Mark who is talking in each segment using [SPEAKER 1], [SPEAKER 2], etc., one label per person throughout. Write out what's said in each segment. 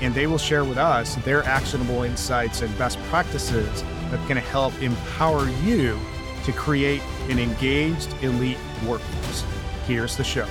[SPEAKER 1] and they will share with us their actionable insights and best practices that can help empower you to create an engaged elite workforce. Here's the show.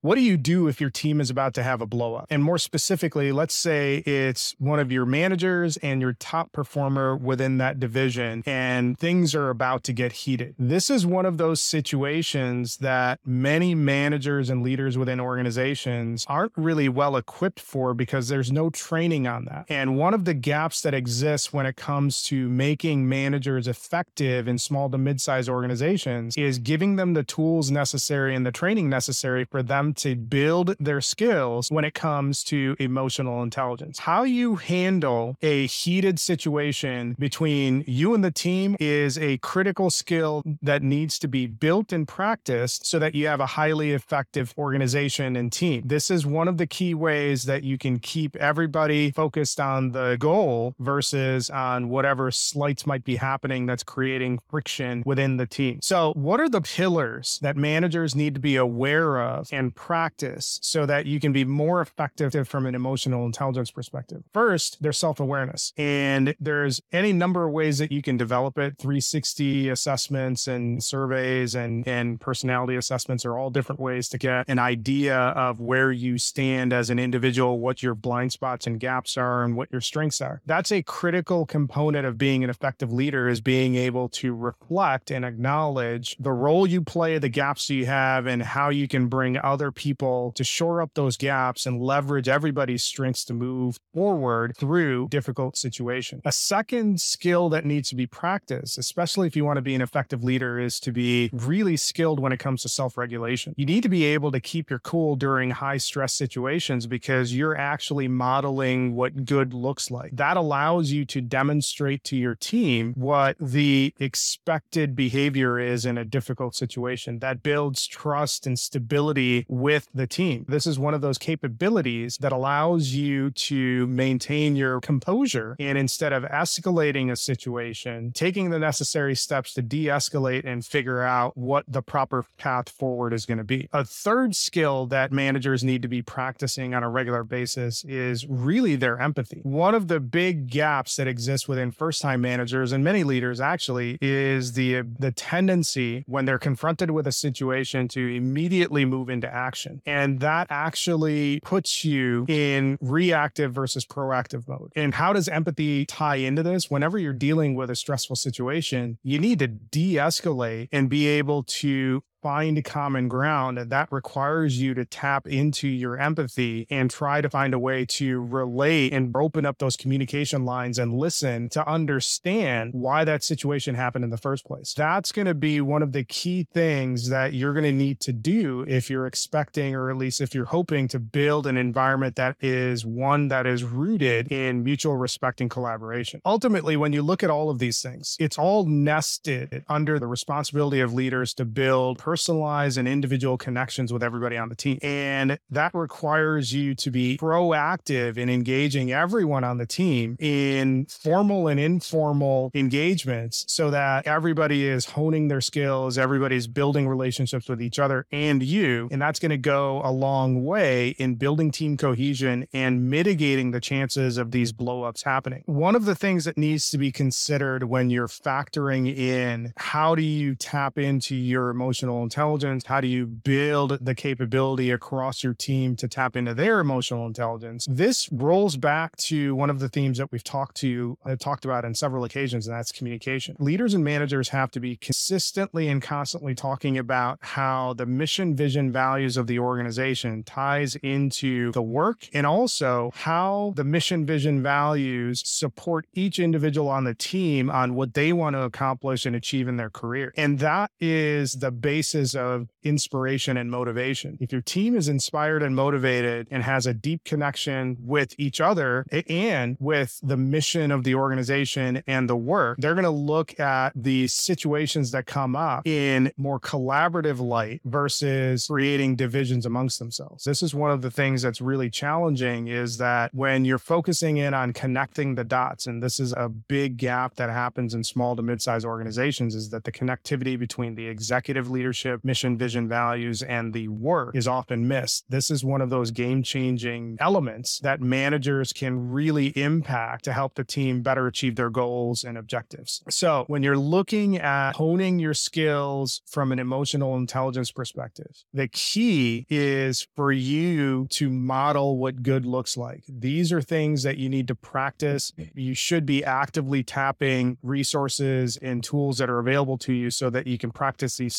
[SPEAKER 1] What do you do if your team is about to have a blowup? And more specifically, let's say it's one of your managers and your top performer within that division, and things are about to get heated. This is one of those situations that many managers and leaders within organizations aren't really well equipped for because there's no training on that. And one of the gaps that exists when it comes to making managers effective in small to mid sized organizations is giving them the tools necessary and the training necessary for them to build their skills when it comes to emotional intelligence. How you handle a heated situation between you and the team is a critical skill that needs to be built and practiced so that you have a highly effective organization and team. This is one of the key ways that you can keep everybody focused on the goal versus on whatever slights might be happening that's creating friction within the team. So, what are the pillars that managers need to be aware of and practice so that you can be more effective from an emotional intelligence perspective. First, there's self awareness, and there's any number of ways that you can develop it 360 assessments and surveys and, and personality assessments are all different ways to get an idea of where you stand as an individual, what your blind spots and gaps are, and what your strengths are. That's a critical component of being an effective leader is being able to reflect and acknowledge the role you play, the gaps you have, and how you can bring other other people to shore up those gaps and leverage everybody's strengths to move forward through difficult situations. A second skill that needs to be practiced, especially if you want to be an effective leader, is to be really skilled when it comes to self regulation. You need to be able to keep your cool during high stress situations because you're actually modeling what good looks like. That allows you to demonstrate to your team what the expected behavior is in a difficult situation. That builds trust and stability with the team. This is one of those capabilities that allows you to maintain your composure and instead of escalating a situation, taking the necessary steps to de escalate and figure out what the proper path forward is going to be. A third skill that managers need to be practicing on a regular basis is really their empathy. One of the big gaps that exists within first time managers and many leaders actually is the the tendency when they're confronted with a situation to immediately move into action. And that actually puts you in reactive versus proactive mode. And how does empathy tie into this? Whenever you're dealing with a stressful situation, you need to de escalate and be able to find common ground. And that requires you to tap into your empathy and try to find a way to relate and open up those communication lines and listen to understand why that situation happened in the first place. That's going to be one of the key things that you're going to need to do if you're expecting, or at least if you're hoping to build an environment that is one that is rooted in mutual respect and collaboration. Ultimately, when you look at all of these things, it's all nested under the responsibility of leaders to build personalized and individual connections with everybody on the team. And that requires you to be proactive in engaging everyone on the team in formal and informal engagements so that everybody is honing their skills, everybody's building relationships with each other and you. And that's going to go a long way in building team cohesion and mitigating the chances of these blowups happening. One of the things that needs to be considered when you're factoring in how do you tap into your emotional emotional intelligence? How do you build the capability across your team to tap into their emotional intelligence? This rolls back to one of the themes that we've talked to, uh, talked about on several occasions, and that's communication. Leaders and managers have to be consistently and constantly talking about how the mission, vision, values of the organization ties into the work and also how the mission, vision, values support each individual on the team on what they want to accomplish and achieve in their career. And that is the base of inspiration and motivation. If your team is inspired and motivated and has a deep connection with each other and with the mission of the organization and the work, they're going to look at the situations that come up in more collaborative light versus creating divisions amongst themselves. This is one of the things that's really challenging is that when you're focusing in on connecting the dots, and this is a big gap that happens in small to mid-sized organizations, is that the connectivity between the executive leadership, mission, vision, values, and the work is often missed. This is one of those game-changing elements that managers can really impact to help the team better achieve their goals and objectives. So when you're looking at honing your skills from an emotional intelligence perspective, the key is for you to model what good looks like. These are things that you need to practice. You should be actively tapping resources and tools that are available to you so that you can practice these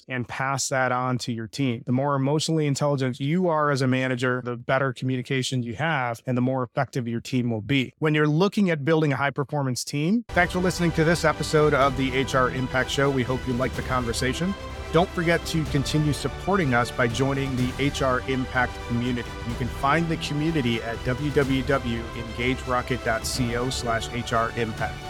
[SPEAKER 1] skills and pass that on to your team. The more emotionally intelligent you are as a manager, the better communication you have and the more effective your team will be. When you're looking at building a high performance team, thanks for listening to this episode of the HR Impact Show. We hope you liked the conversation. Don't forget to continue supporting us by joining the HR Impact community. You can find the community at www.engagerocket.co slash HR Impact.